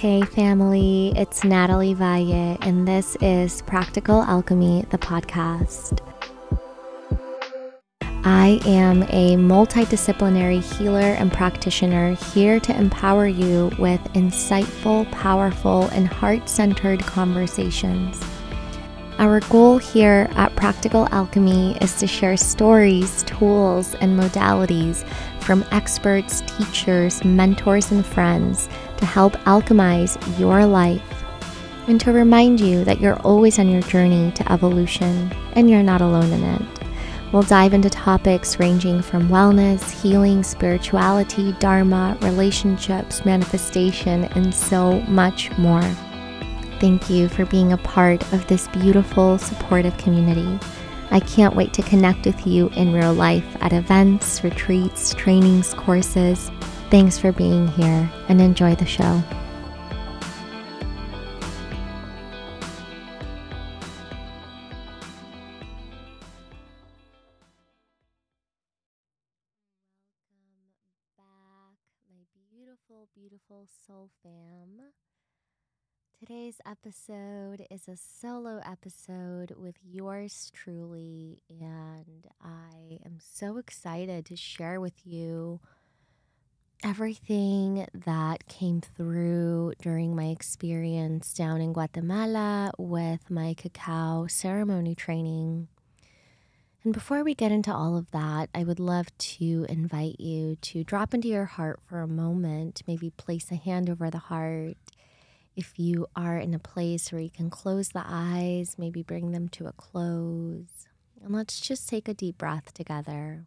Hey, family, it's Natalie Valle, and this is Practical Alchemy, the podcast. I am a multidisciplinary healer and practitioner here to empower you with insightful, powerful, and heart centered conversations. Our goal here at Practical Alchemy is to share stories, tools, and modalities from experts, teachers, mentors, and friends to help alchemize your life and to remind you that you're always on your journey to evolution and you're not alone in it. We'll dive into topics ranging from wellness, healing, spirituality, dharma, relationships, manifestation, and so much more. Thank you for being a part of this beautiful, supportive community. I can't wait to connect with you in real life at events, retreats, trainings, courses. Thanks for being here and enjoy the show. beautiful, soul fam. Today's episode is a solo episode with yours truly, and I am so excited to share with you everything that came through during my experience down in Guatemala with my cacao ceremony training. And before we get into all of that, I would love to invite you to drop into your heart for a moment, maybe place a hand over the heart. If you are in a place where you can close the eyes, maybe bring them to a close. And let's just take a deep breath together.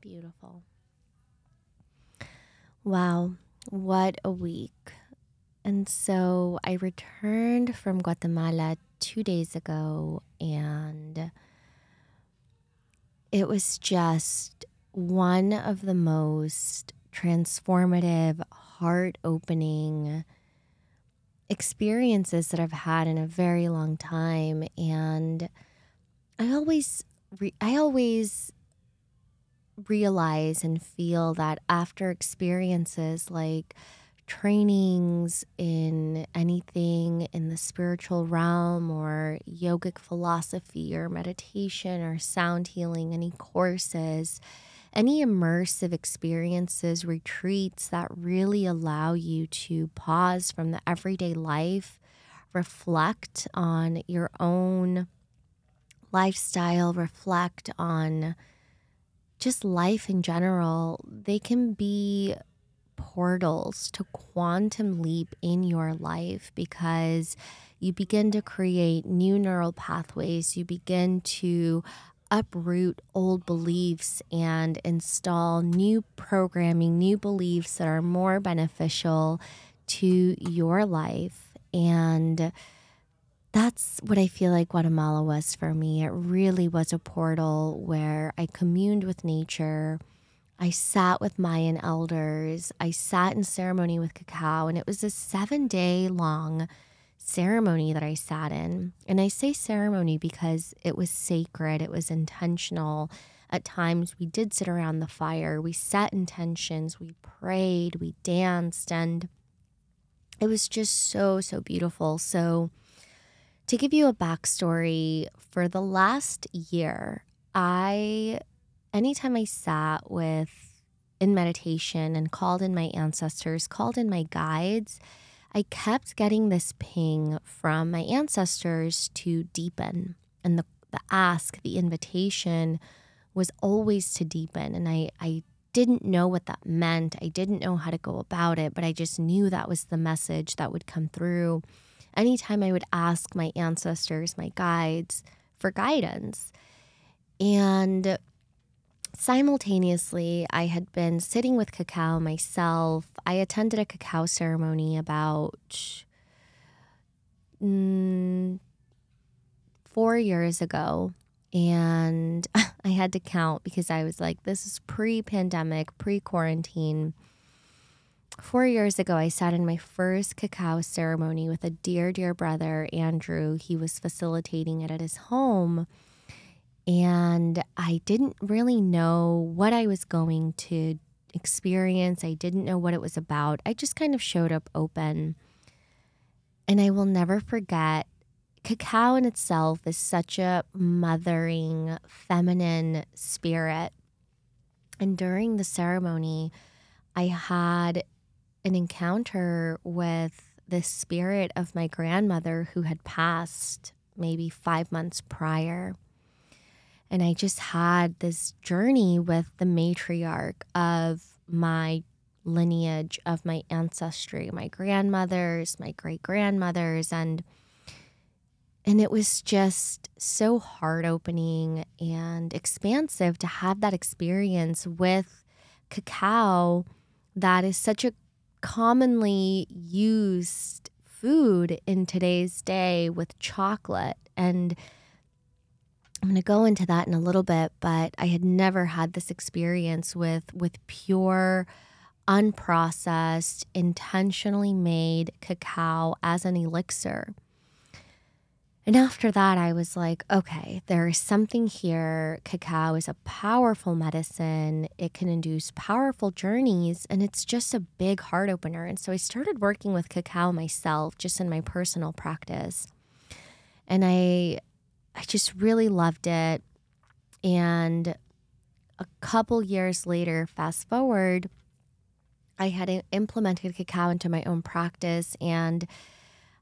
Beautiful. Wow, what a week. And so I returned from Guatemala two days ago, and it was just one of the most transformative, heart opening experiences that I've had in a very long time. And I always, re- I always realize and feel that after experiences like trainings in anything in the spiritual realm or yogic philosophy or meditation or sound healing, any courses, any immersive experiences, retreats that really allow you to pause from the everyday life, reflect on your own lifestyle, reflect on just life in general, they can be portals to quantum leap in your life because you begin to create new neural pathways. You begin to uproot old beliefs and install new programming, new beliefs that are more beneficial to your life. And that's what I feel like Guatemala was for me. It really was a portal where I communed with nature. I sat with Mayan elders. I sat in ceremony with cacao, and it was a seven day long ceremony that I sat in. And I say ceremony because it was sacred, it was intentional. At times, we did sit around the fire, we set intentions, we prayed, we danced, and it was just so, so beautiful. So, to give you a backstory, for the last year, I, anytime I sat with in meditation and called in my ancestors, called in my guides, I kept getting this ping from my ancestors to deepen. And the, the ask, the invitation was always to deepen. And I, I didn't know what that meant. I didn't know how to go about it, but I just knew that was the message that would come through anytime I would ask my ancestors, my guides, for guidance. And simultaneously, I had been sitting with cacao myself. I attended a cacao ceremony about mm, four years ago. And I had to count because I was like, this is pre pandemic, pre quarantine. Four years ago, I sat in my first cacao ceremony with a dear, dear brother, Andrew. He was facilitating it at his home. And I didn't really know what I was going to experience. I didn't know what it was about. I just kind of showed up open. And I will never forget cacao in itself is such a mothering, feminine spirit. And during the ceremony, I had an encounter with the spirit of my grandmother who had passed maybe five months prior. And I just had this journey with the matriarch of my lineage, of my ancestry, my grandmothers, my great grandmothers, and and it was just so heart opening and expansive to have that experience with cacao that is such a commonly used food in today's day with chocolate. And I'm going to go into that in a little bit, but I had never had this experience with with pure unprocessed, intentionally made cacao as an elixir. And after that, I was like, okay, there is something here. Cacao is a powerful medicine, it can induce powerful journeys, and it's just a big heart opener. And so I started working with cacao myself, just in my personal practice. And I, I just really loved it. And a couple years later, fast forward, I had implemented cacao into my own practice and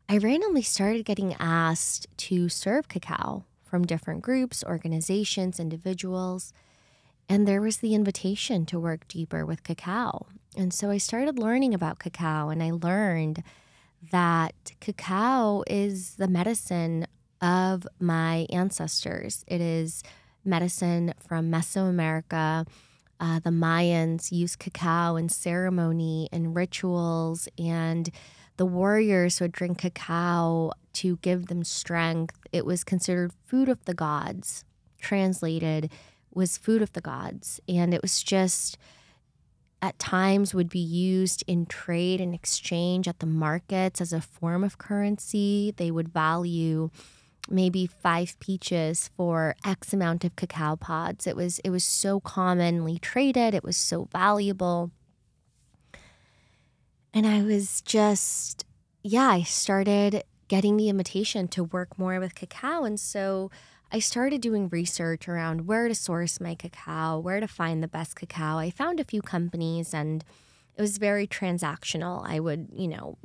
I randomly started getting asked to serve cacao from different groups, organizations, individuals. And there was the invitation to work deeper with cacao. And so I started learning about cacao and I learned that cacao is the medicine of my ancestors. It is medicine from Mesoamerica. Uh, the Mayans used cacao in ceremony and rituals and the warriors would drink cacao to give them strength. It was considered food of the gods, translated was food of the gods. And it was just at times would be used in trade and exchange at the markets as a form of currency. They would value maybe five peaches for X amount of cacao pods. It was it was so commonly traded, it was so valuable. And I was just, yeah, I started getting the invitation to work more with cacao. And so I started doing research around where to source my cacao, where to find the best cacao. I found a few companies and it was very transactional. I would, you know,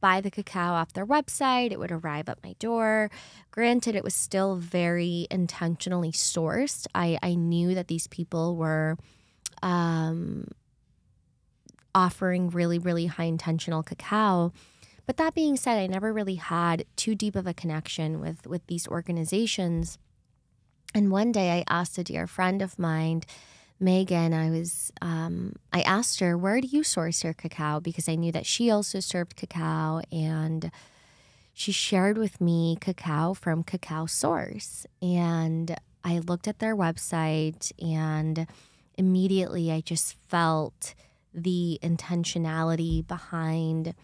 buy the cacao off their website, it would arrive at my door. Granted, it was still very intentionally sourced. I, I knew that these people were um, offering really, really high intentional cacao. But that being said, I never really had too deep of a connection with with these organizations. And one day I asked a dear friend of mine, Megan, I was um, I asked her, where do you source your cacao? Because I knew that she also served cacao and she shared with me cacao from Cacao Source. And I looked at their website and immediately I just felt the intentionality behind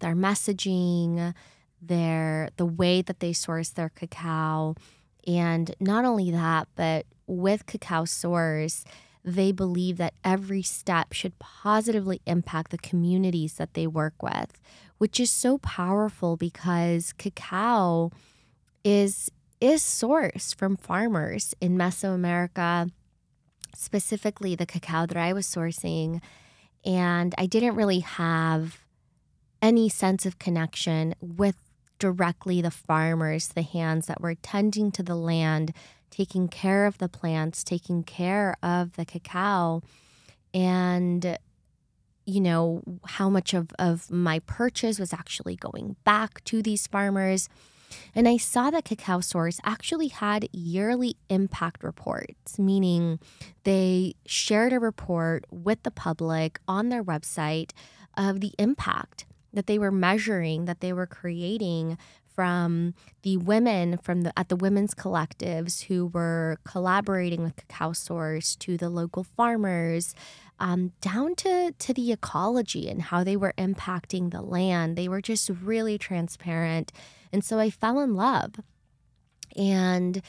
their messaging, their the way that they source their cacao, and not only that, but with Cacao Source, they believe that every step should positively impact the communities that they work with, which is so powerful because cacao is is sourced from farmers in Mesoamerica, specifically the cacao that I was sourcing and I didn't really have any sense of connection with directly the farmers, the hands that were tending to the land, taking care of the plants, taking care of the cacao. And, you know, how much of, of my purchase was actually going back to these farmers. And I saw that Cacao Source actually had yearly impact reports, meaning they shared a report with the public on their website of the impact that they were measuring, that they were creating from the women from the at the women's collectives who were collaborating with Cacao Source to the local farmers, um, down to, to the ecology and how they were impacting the land. They were just really transparent. And so I fell in love. And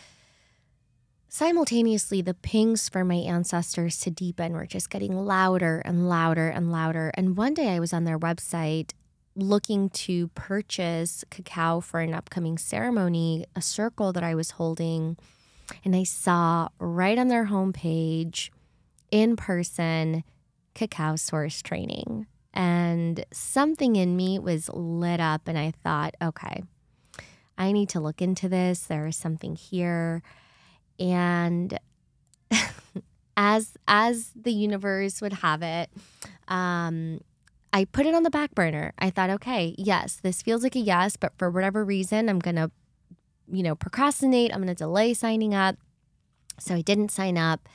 simultaneously, the pings for my ancestors to deepen were just getting louder and louder and louder. And one day I was on their website looking to purchase cacao for an upcoming ceremony, a circle that I was holding. And I saw right on their homepage, in person cacao source training. And something in me was lit up, and I thought, okay, I need to look into this. There is something here. And as as the universe would have it, um, I put it on the back burner. I thought, okay, yes, this feels like a yes, but for whatever reason, I'm gonna, you know, procrastinate. I'm gonna delay signing up. So I didn't sign up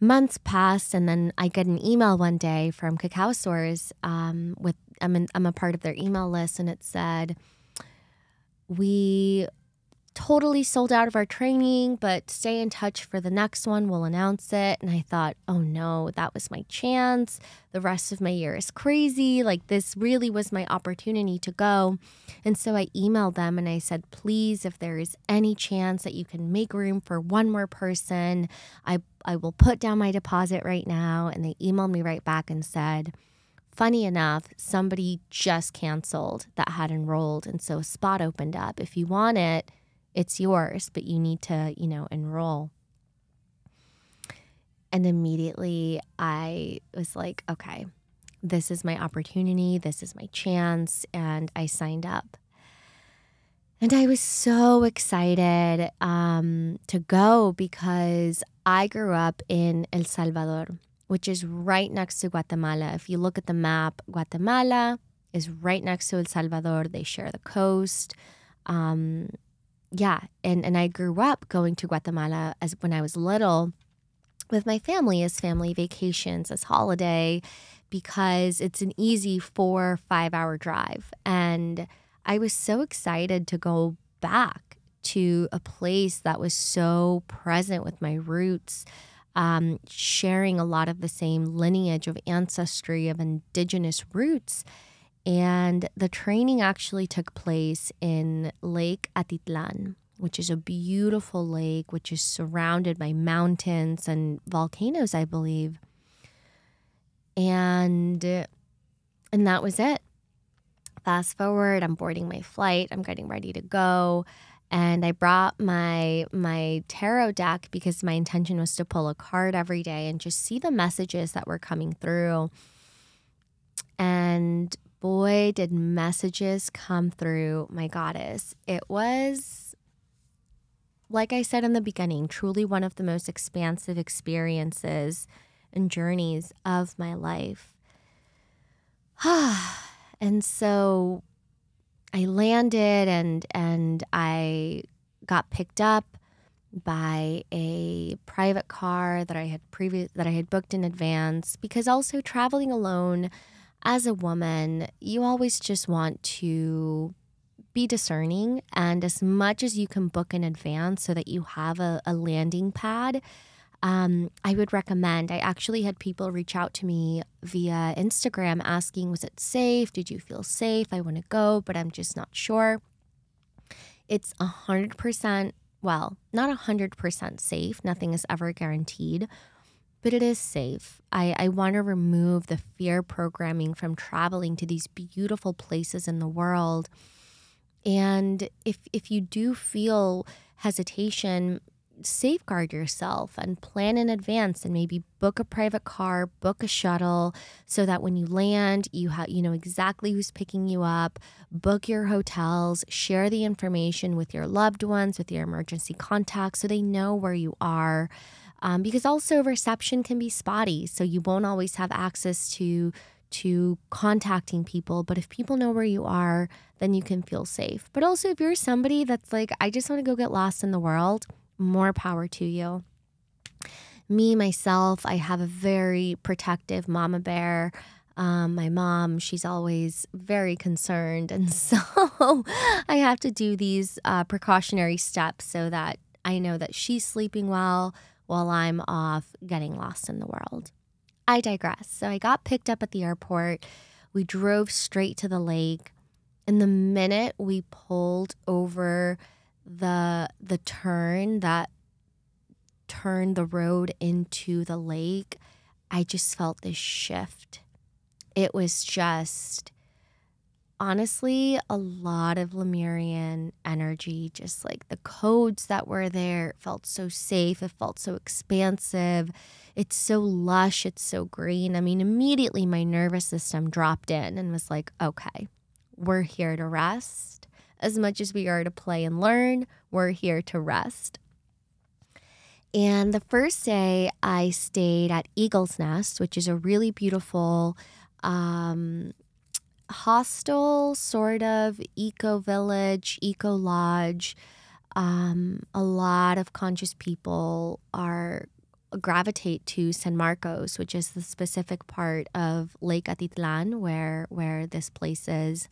months passed, and then I get an email one day from Cacao. Um, with I'm in, I'm a part of their email list, and it said, "We totally sold out of our training, but stay in touch for the next one. We'll announce it. And I thought, oh no, that was my chance. The rest of my year is crazy. Like, this really was my opportunity to go. And so I emailed them and I said, please, if there is any chance that you can make room for one more person, I, I will put down my deposit right now. And they emailed me right back and said, funny enough, somebody just canceled that had enrolled. And so a spot opened up. If you want it, it's yours, but you need to, you know, enroll. And immediately I was like, okay, this is my opportunity, this is my chance. And I signed up. And I was so excited um, to go because I grew up in El Salvador, which is right next to Guatemala. If you look at the map, Guatemala is right next to El Salvador. They share the coast. Um, yeah, and and I grew up going to Guatemala as when I was little with my family as family vacations, as holiday, because it's an easy four five hour drive, and I was so excited to go back to a place that was so present with my roots. Um, sharing a lot of the same lineage of ancestry of indigenous roots and the training actually took place in Lake Atitlan, which is a beautiful lake, which is surrounded by mountains and volcanoes, I believe. And and that was it. Fast forward, I'm boarding my flight, I'm getting ready to go. And I brought my my tarot deck because my intention was to pull a card every day and just see the messages that were coming through. And boy, did messages come through my goddess. It was, like I said in the beginning, truly one of the most expansive experiences and journeys of my life. and so I landed and and I got picked up by a private car that I had previous that I had booked in advance because also traveling alone as a woman, you always just want to be discerning. And as much as you can book in advance so that you have a, a landing pad, um, I would recommend. I actually had people reach out to me via Instagram asking, Was it safe? Did you feel safe? I want to go, but I'm just not sure. It's 100%, well, not 100% safe. Nothing is ever guaranteed but it is safe. I, I want to remove the fear programming from traveling to these beautiful places in the world. And if if you do feel hesitation, safeguard yourself and plan in advance and maybe book a private car, book a shuttle so that when you land, you have you know exactly who's picking you up, book your hotels, share the information with your loved ones, with your emergency contacts so they know where you are um, because also reception can be spotty. So you won't always have access to to contacting people. But if people know where you are, then you can feel safe. But also, if you're somebody that's like, I just want to go get lost in the world, more power to you. Me, myself, I have a very protective mama bear. Um, my mom, she's always very concerned. And so I have to do these uh, precautionary steps so that I know that she's sleeping well, while I'm off getting lost in the world. I digress. So I got picked up at the airport. We drove straight to the lake. And the minute we pulled over the the turn that turned the road into the lake, I just felt this shift. It was just honestly a lot of Lemurian energy, just like the codes that were there. Felt so safe. It felt so expansive. It's so lush. It's so green. I mean, immediately my nervous system dropped in and was like, okay, we're here to rest. As much as we are to play and learn, we're here to rest. And the first day I stayed at Eagle's Nest, which is a really beautiful um, hostel, sort of eco village, eco lodge. Um, a lot of conscious people are gravitate to San Marcos, which is the specific part of Lake Atitlan where where this place is.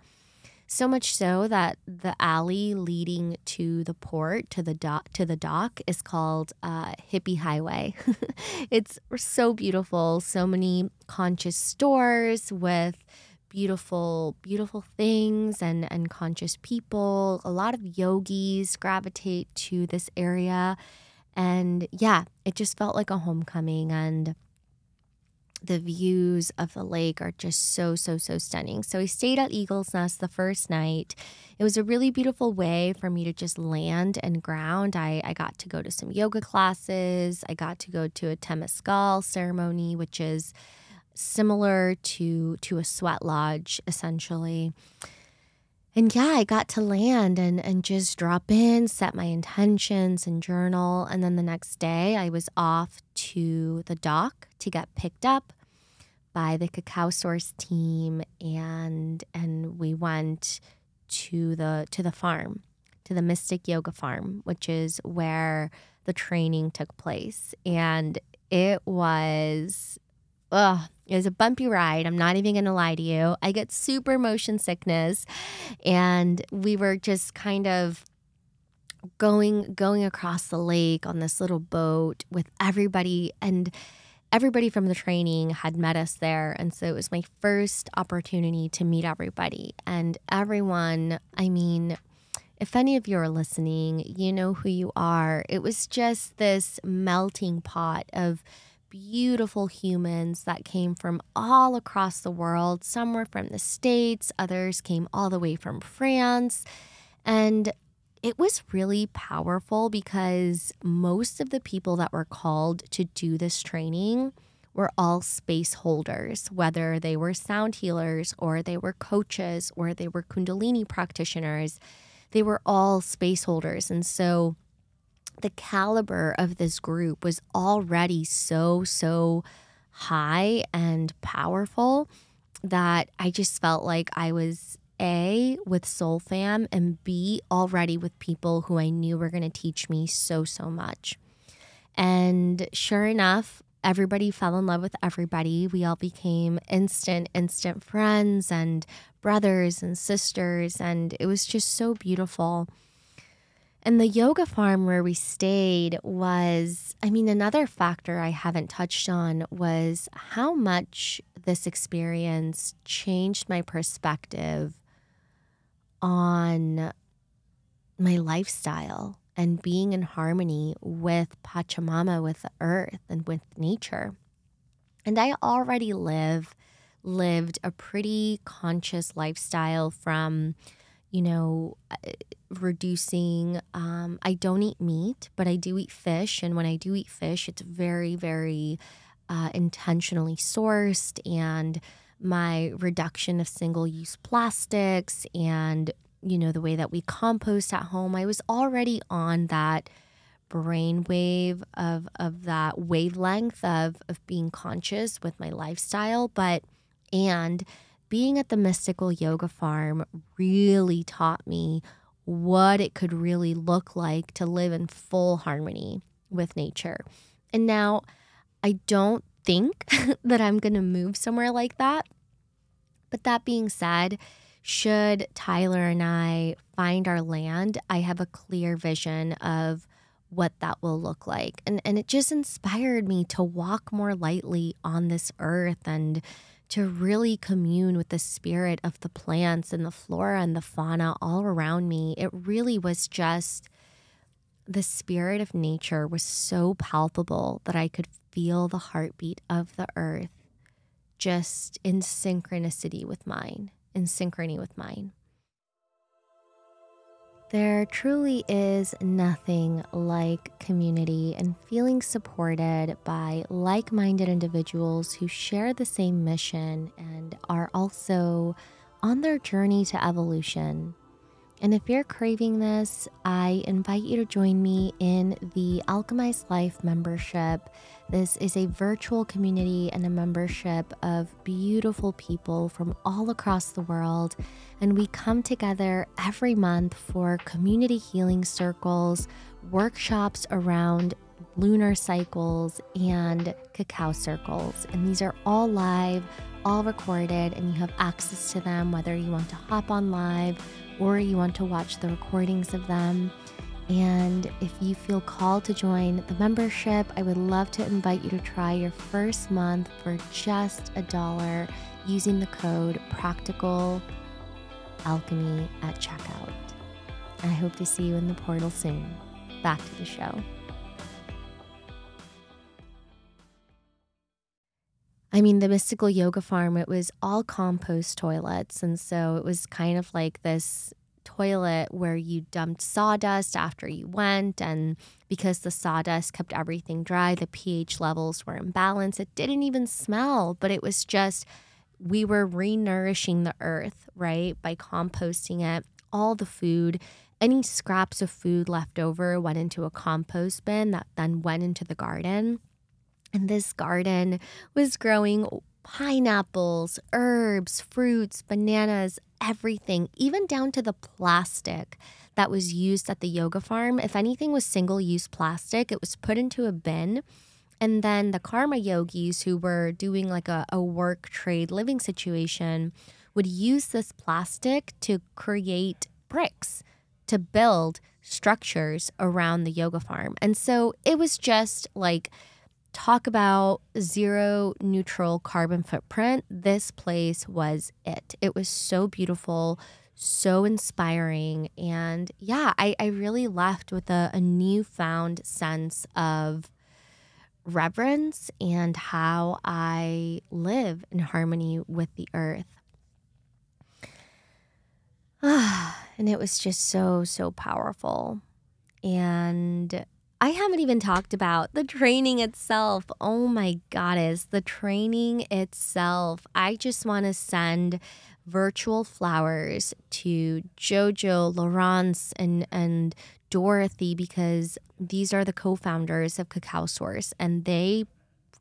So much so that the alley leading to the port to the dock to the dock is called uh, Hippie Highway. it's so beautiful. So many conscious stores with beautiful, beautiful things and, and conscious people. A lot of yogis gravitate to this area. And yeah, it just felt like a homecoming. And the views of the lake are just so, so, so stunning. So we stayed at Eagle's Nest the first night. It was a really beautiful way for me to just land and ground. I, I got to go to some yoga classes. I got to go to a Temazcal ceremony, which is similar to to a sweat lodge essentially. And yeah, I got to land and and just drop in, set my intentions and journal, and then the next day I was off to the dock to get picked up by the cacao source team and and we went to the to the farm to the mystic yoga farm which is where the training took place. And it was ugh, it was a bumpy ride. I'm not even going to lie to you. I get super motion sickness. And we were just kind of going going across the lake on this little boat with everybody and everybody from the training had met us there and so it was my first opportunity to meet everybody and everyone i mean if any of you are listening you know who you are it was just this melting pot of beautiful humans that came from all across the world. Some were from the States, others came all the way from France. And it was really powerful because most of the people that were called to do this training were all space holders, whether they were sound healers or they were coaches or they were Kundalini practitioners. They were all space holders. And so the caliber of this group was already so, so high and powerful that I just felt like I was A, with Soul Fam, and B, already with people who I knew were going to teach me so, so much. And sure enough, everybody fell in love with everybody. We all became instant, instant friends and brothers and sisters. And it was just so beautiful. And the yoga farm where we stayed was, I mean, another factor I haven't touched on was how much this experience changed my perspective on my lifestyle and being in harmony with Pachamama, with the earth, and with nature. And I already live lived a pretty conscious lifestyle from you know, uh, reducing. Um, I don't eat meat, but I do eat fish. And when I do eat fish, it's very, very uh, intentionally sourced. And my reduction of single use plastics and, you know, the way that we compost at home, I was already on that brainwave of of that wavelength of of being conscious with my lifestyle but and being at the mystical yoga farm really taught me what it could really look like to live in full harmony with nature. And now I don't think that I'm going to move somewhere like that. But that being said, should Tyler and I find our land, I have a clear vision of what that will look like. And and it just inspired me to walk more lightly on this earth and to really commune with the spirit of the plants and the flora and the fauna all around me. It really was just the spirit of nature was so palpable that I could feel the heartbeat of the earth just in synchronicity with mine, in synchrony with mine. There truly is nothing like community and feeling supported by like minded individuals who share the same mission and are also on their journey to evolution. And if you're craving this, I invite you to join me in the Alchemized Life membership. This is a virtual community and a membership of beautiful people from all across the world. And we come together every month for community healing circles, workshops around lunar cycles, and cacao circles. And these are all live, all recorded, and you have access to them whether you want to hop on live or you want to watch the recordings of them. And if you feel called to join the membership, I would love to invite you to try your first month for just a dollar using the code Practical Alchemy at checkout. I hope to see you in the portal soon. Back to the show. I mean, the mystical yoga farm, it was all compost toilets. And so it was kind of like this toilet where you dumped sawdust after you went. And because the sawdust kept everything dry, the pH levels were in balance. It didn't even smell, but it was just, we were renourishing the earth, right? By composting it. All the food, any scraps of food left over went into a compost bin that then went into the garden. And this garden was growing pineapples, herbs, fruits, bananas, everything, even down to the plastic that was used at the yoga farm. If anything was single use plastic, it was put into a bin. And then the karma yogis who were doing like a, a work trade living situation would use this plastic to create bricks to build structures around the yoga farm. And so it was just like, talk about zero neutral carbon footprint, this place was it. It was so beautiful, so inspiring. And yeah, I, I really left with a, a newfound sense of reverence and how I live in harmony with the earth. and it was just so, so powerful. And I haven't even talked about the training itself. Oh my goddess, the training itself. I just want to send virtual flowers to Jojo, Laurence, and and Dorothy because these are the co-founders of Cacao Source and they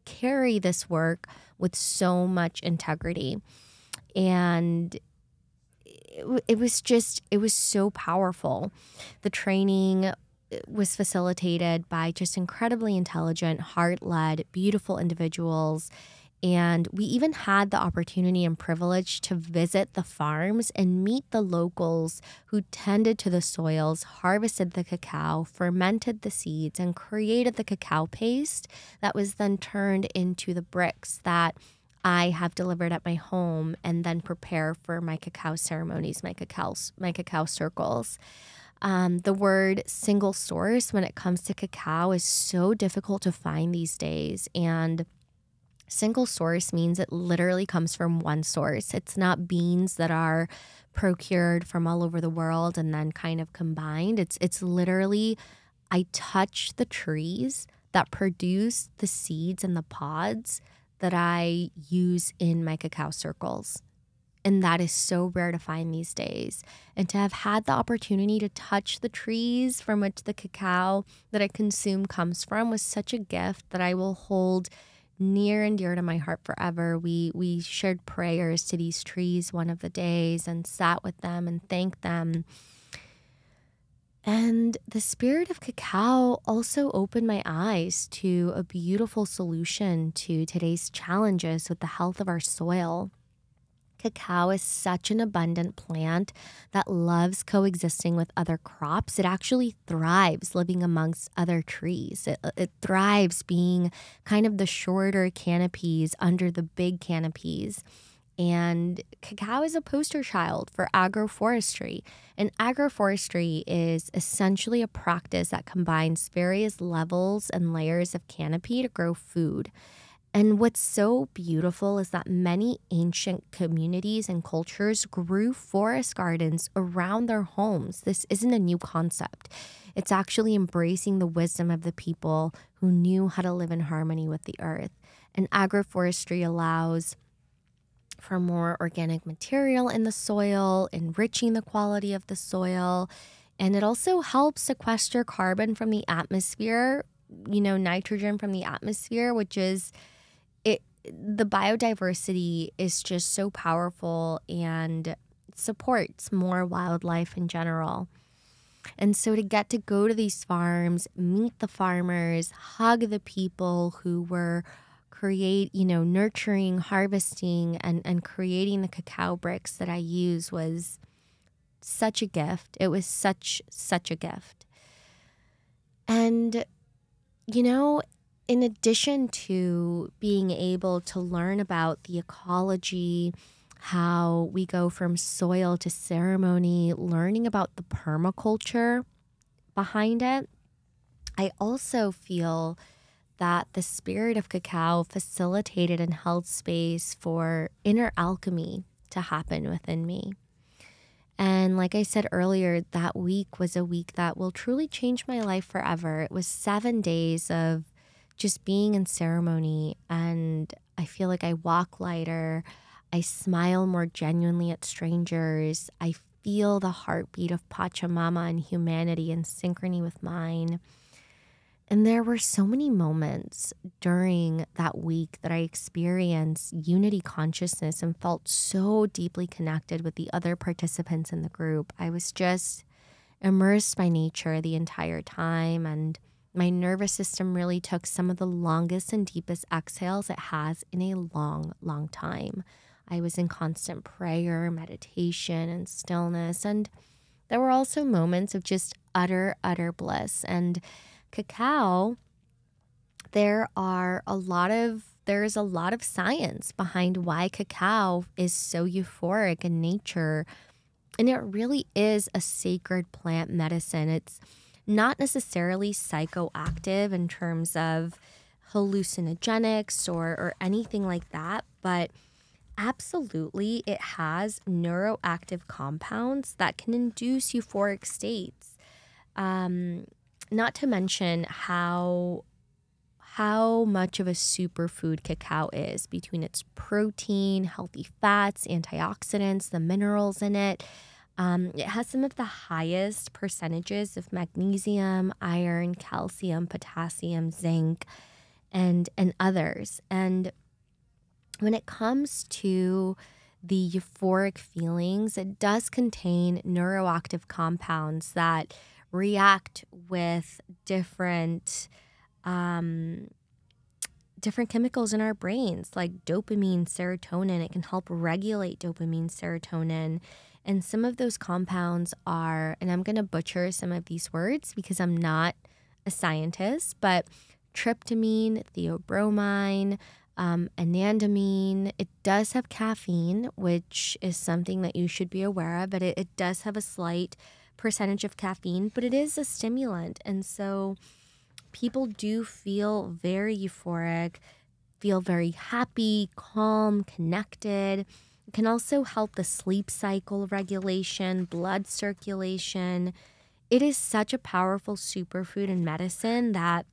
carry this work with so much integrity. And it, it was just it was so powerful. The training was facilitated by just incredibly intelligent, heart led, beautiful individuals. And we even had the opportunity and privilege to visit the farms and meet the locals who tended to the soils, harvested the cacao, fermented the seeds, and created the cacao paste that was then turned into the bricks that I have delivered at my home and then prepare for my cacao ceremonies, my cacao, my cacao circles. Um, the word single source when it comes to cacao is so difficult to find these days. And single source means it literally comes from one source. It's not beans that are procured from all over the world and then kind of combined. It's it's literally I touch the trees that produce the seeds and the pods that I use in my cacao circles. And that is so rare to find these days. And to have had the opportunity to touch the trees from which the cacao that I consume comes from was such a gift that I will hold near and dear to my heart forever. We we shared prayers to these trees one of the days and sat with them and thanked them. And the spirit of cacao also opened my eyes to a beautiful solution to today's challenges with the health of our soil. Cacao is such an abundant plant that loves coexisting with other crops. It actually thrives living amongst other trees. It, it, thrives being kind of the shorter canopies under the big canopies. And cacao is a poster child for agroforestry. And agroforestry is essentially a practice that combines various levels and layers of canopy to grow food. And what's so beautiful is that many ancient communities and cultures grew forest gardens around their homes. This isn't a new concept. It's actually embracing the wisdom of the people who knew how to live in harmony with the earth. And agroforestry allows for more organic material in the soil, enriching the quality of the soil. And it also helps sequester carbon from the atmosphere, you know, nitrogen from the atmosphere, which is the biodiversity is just so powerful and supports more wildlife in general. And so to get to go to these farms, meet the farmers, hug the people who were create, you know, nurturing, harvesting and and creating the cacao bricks that I use was such a gift. It was such such a gift. And you know, in addition to being able to learn about the ecology, how we go from soil to ceremony, learning about the permaculture behind it, I also feel that the spirit of cacao facilitated and held space for inner alchemy to happen within me. And like I said earlier, that week was a week that will truly change my life forever. It was seven days of just being in ceremony and I feel like I walk lighter. I smile more genuinely at strangers. I feel the heartbeat of Pachamama and humanity in synchrony with mine. And there were so many moments during that week that I experienced unity consciousness and felt so deeply connected with the other participants in the group. I was just immersed by nature the entire time and my nervous system really took some of the longest and deepest exhales it has in a long, long time. I was in constant prayer, meditation, and stillness. And there were also moments of just utter, utter bliss. And cacao, there are a lot of there is a lot of science behind why cacao is so euphoric in nature. And it really is a sacred plant medicine. It's not necessarily psychoactive in terms of hallucinogenics or, or anything like that, but absolutely it has neuroactive compounds that can induce euphoric states. Um, not to mention how how much of a superfood cacao is between its protein, healthy fats, antioxidants, the minerals in it. Um, it has some of the highest percentages of magnesium, iron, calcium, potassium, zinc, and and others. And when it comes to the euphoric feelings, it does contain neuroactive compounds that react with different um, different chemicals in our brains, like dopamine, serotonin. It can help regulate dopamine, serotonin and some of those compounds are, and I'm going to butcher some of these words because I'm not a scientist, but tryptamine, theobromine, um, anandamine. It does have caffeine, which is something that you should be aware of, but it, it does have a slight percentage of caffeine, but it is a stimulant. And so people do feel very euphoric, feel very happy, calm, connected. It can also help the sleep cycle regulation, blood circulation. It is such a powerful superfood and medicine that,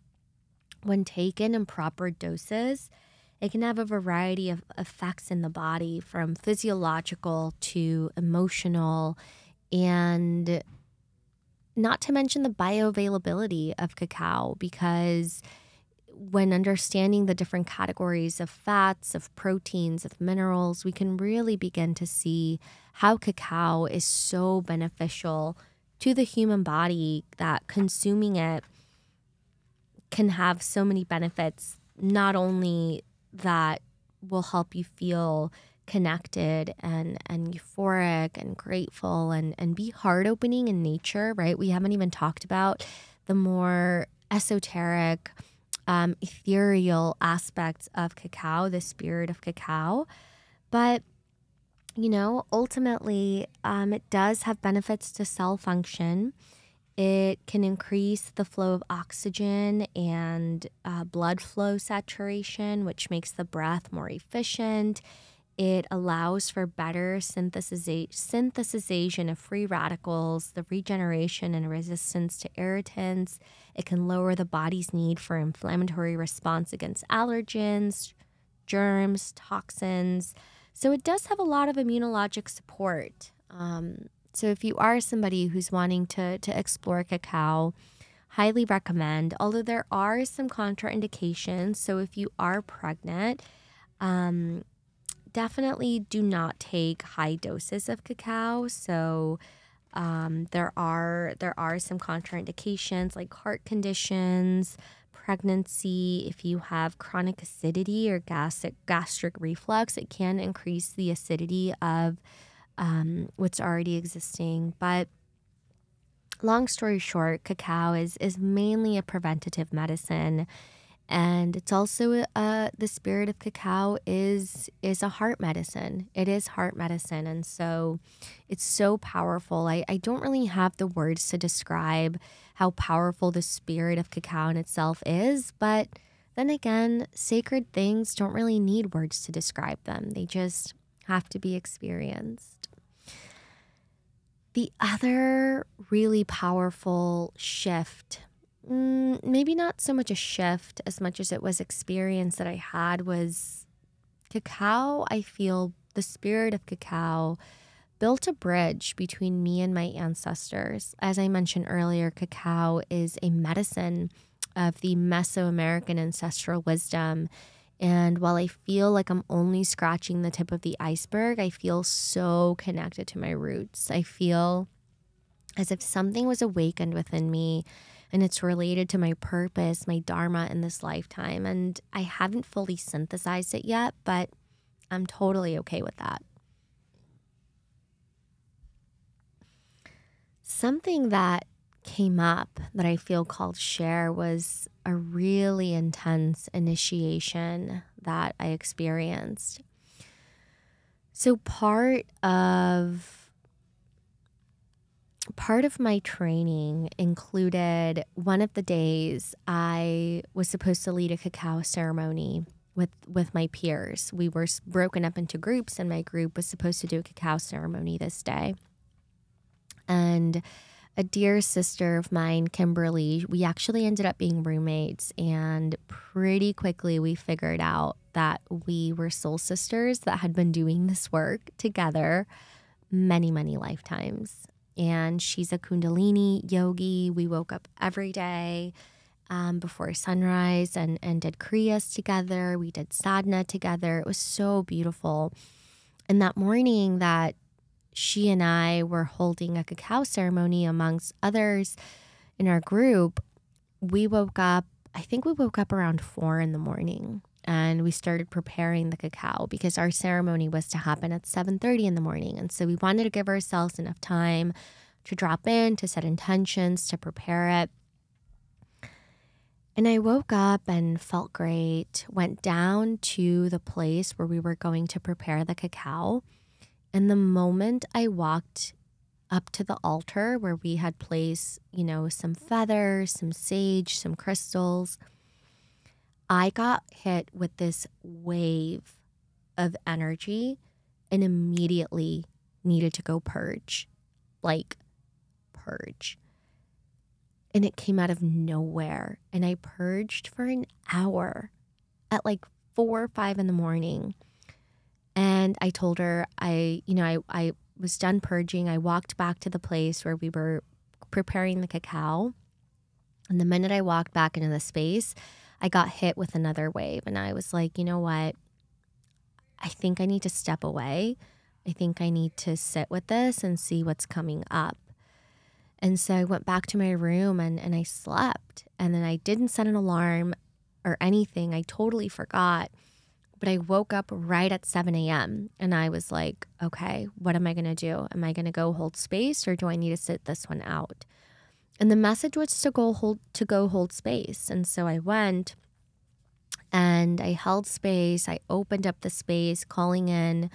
when taken in proper doses, it can have a variety of effects in the body from physiological to emotional and not to mention the bioavailability of cacao because when understanding the different categories of fats, of proteins, of minerals, we can really begin to see how cacao is so beneficial to the human body that consuming it can have so many benefits, not only that will help you feel connected and and euphoric and grateful and and be heart opening in nature right? We haven't even talked about the more esoteric um, ethereal aspects of cacao the spirit of cacao but you know ultimately um, it does have benefits to cell function it can increase the flow of oxygen and uh, blood flow saturation, which makes the breath more efficient. It allows for better synthesization of free radicals, the regeneration and resistance to irritants. It can lower the body's need for inflammatory response against allergens, germs, toxins. So it does have a lot of immunologic support. Um, so if you are somebody who's wanting to, to explore cacao, highly recommend, although there are some contraindications. So if you are pregnant, um, definitely do not take high doses of cacao. So um, there are there are some contraindications like heart conditions, pregnancy. If you have chronic acidity or gastric gastric reflux, it can increase the acidity of um, what's already existing. But long story short, cacao is is mainly a preventative medicine and it's also uh, the spirit of cacao is is a heart medicine. It is heart medicine. And so it's so powerful. I, I don't really have the words to describe how powerful the spirit of cacao in itself is but then again sacred things don't really need words to describe them. They just have to be experienced. The other really powerful shift mm, maybe not so much a shift as much as it was experience that I had was cacao. I feel the spirit of cacao built a bridge between me and my ancestors. As I mentioned earlier, cacao is a medicine of the Mesoamerican ancestral wisdom. And while I feel like I'm only scratching the tip of the iceberg, I feel so connected to my roots. I feel as if something was awakened within me and it's related to my purpose, my dharma in this lifetime. And I haven't fully synthesized it yet, but I'm totally okay with that. Something that came up that I feel called share was a really intense initiation that I experienced. So, part of part of my training included one of the days I was supposed to lead a cacao ceremony with with my peers. We were broken up into groups and my group was supposed to do a cacao ceremony this day. And a dear sister of mine, Kimberly, we actually ended up being roommates and pretty quickly we figured out that we were soul sisters that had been doing this work together many many lifetimes and she's a Kundalini yogi. We woke up every day um, before sunrise and, and did Kriyas together. We did sadhana together. It was so beautiful. And that morning that she and I were holding a cacao ceremony amongst others in our group, we woke up, I think we woke up around four in the morning and we started preparing the cacao because our ceremony was to happen at 7:30 in the morning. And so we wanted to give ourselves enough time to drop in to set intentions to prepare it. And I woke up and felt great went down to the place where we were going to prepare the cacao. And the moment I walked up to the altar where we had placed you know some feathers some sage some crystals I got hit with this wave of energy and immediately needed to go purge. Like, purge. And it came out of nowhere. And I purged for an hour at like four or five in the morning. And I told her, I, you know, I, I was done purging. I walked back to the place where we were preparing the cacao. And the minute I walked back into the space, I got hit with another wave. And I was like, you know what? I think I need to step away. I think I need to sit with this and see what's coming up. And so I went back to my room and, and I slept. And then I didn't set an alarm or anything. I totally forgot. But I woke up right at 7 a.m. and I was like, okay, what am I going to do? Am I going to go hold space or do I need to sit this one out? And the message was to go hold to go hold space. And so I went and I held space. I opened up the space, calling in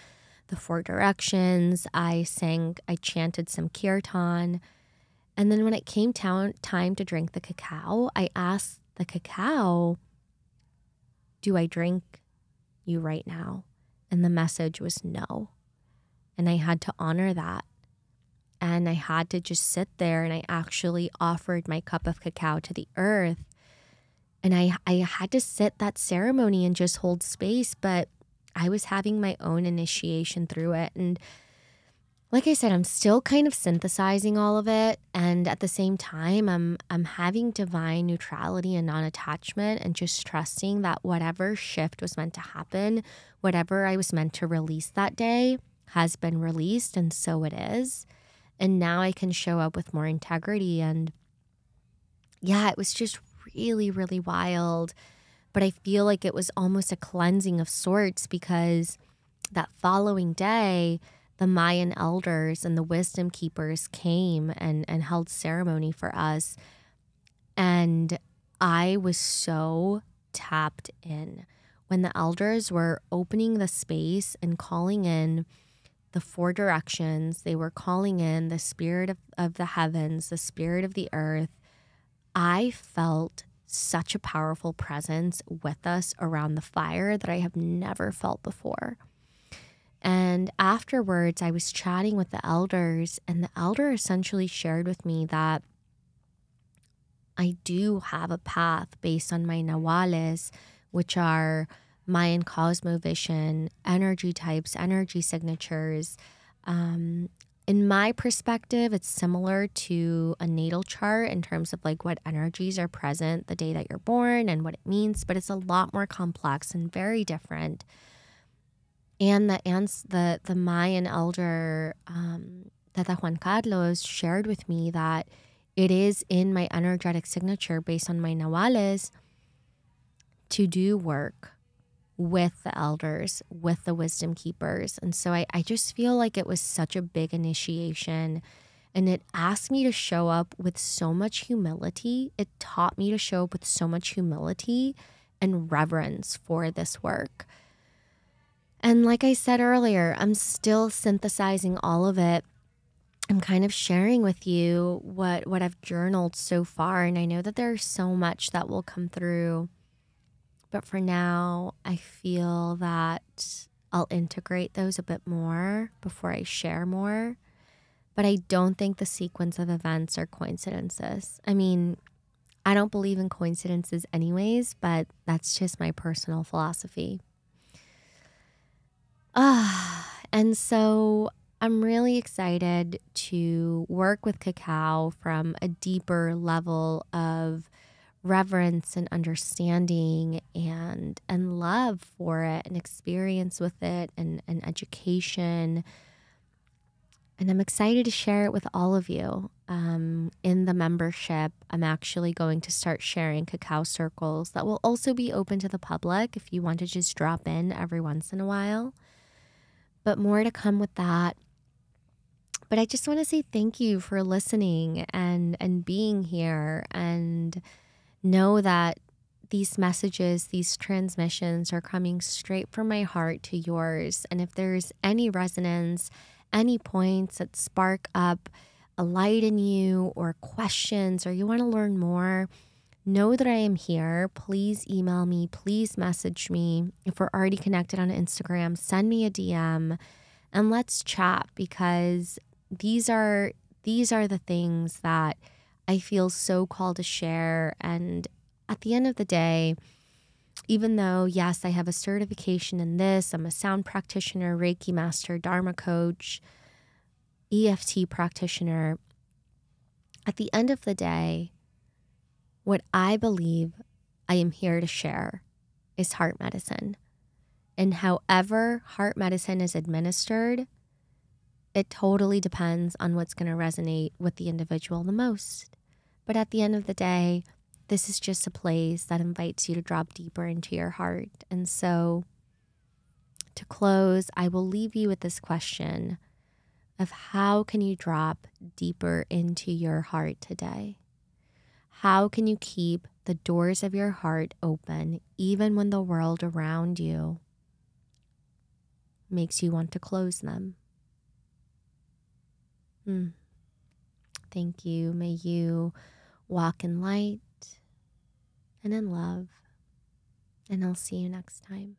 the four directions. I sang, I chanted some kirtan. And then when it came time to drink the cacao, I asked the cacao, Do I drink you right now? And the message was no. And I had to honor that. And I had to just sit there and I actually offered my cup of cacao to the earth. And I, I had to sit that ceremony and just hold space. But I was having my own initiation through it. And like I said, I'm still kind of synthesizing all of it. And at the same time, I'm I'm having divine neutrality and non-attachment and just trusting that whatever shift was meant to happen, whatever I was meant to release that day has been released and so it is. And now I can show up with more integrity. And yeah, it was just really, really wild. But I feel like it was almost a cleansing of sorts because that following day, the Mayan elders and the wisdom keepers came and, and held ceremony for us. And I was so tapped in when the elders were opening the space and calling in the four directions. They were calling in the spirit of, of the heavens, the spirit of the earth. I felt such a powerful presence with us around the fire that I have never felt before. And afterwards, I was chatting with the elders, and the elder essentially shared with me that I do have a path based on my nahuales, which are Mayan cosmovision, energy types, energy signatures. Um, in my perspective, it's similar to a natal chart in terms of like what energies are present the day that you're born and what it means, but it's a lot more complex and very different and the the the Mayan elder um, Tata Juan Carlos shared with me that it is in my energetic signature based on my nahuales to do work with the elders, with the wisdom keepers. And so I, I just feel like it was such a big initiation. And it asked me to show up with so much humility. It taught me to show up with so much humility and reverence for this work. And like I said earlier, I'm still synthesizing all of it. I'm kind of sharing with you what what I've journaled so far and I know that there's so much that will come through. But for now, I feel that I'll integrate those a bit more before I share more. But I don't think the sequence of events are coincidences. I mean, I don't believe in coincidences anyways, but that's just my personal philosophy. Ah, and so I'm really excited to work with cacao from a deeper level of reverence and understanding and and love for it and experience with it and, and education. And i'm excited to share it with all of you um, in the membership. I'm actually going to start sharing cacao circles that will also be open to the public if you want to just drop in every once in a while. But more to come with that. But I just want to say thank you for listening and and being here and know that these messages, these transmissions are coming straight from my heart to yours. And if there's any resonance, any points that spark up a light in you or questions or you want to learn more, know that I am here. Please email me, please message me. If we're already connected on Instagram, send me a DM and let's chat because these are these are the things that I feel so called to share and at the end of the day, even though yes, I have a certification in this, I'm a sound practitioner, Reiki master, Dharma coach, EFT practitioner, at the end of the day, what I believe I am here to share is heart medicine. And however heart medicine is administered, it totally depends on what's going to resonate with the individual the most. But at the end of the day, this is just a place that invites you to drop deeper into your heart. And so to close, I will leave you with this question of how can you drop deeper into your heart today? How can you keep the doors of your heart open even when the world around you makes you want to close them? Hmm. Thank you. May you walk in light and in love. And I'll see you next time.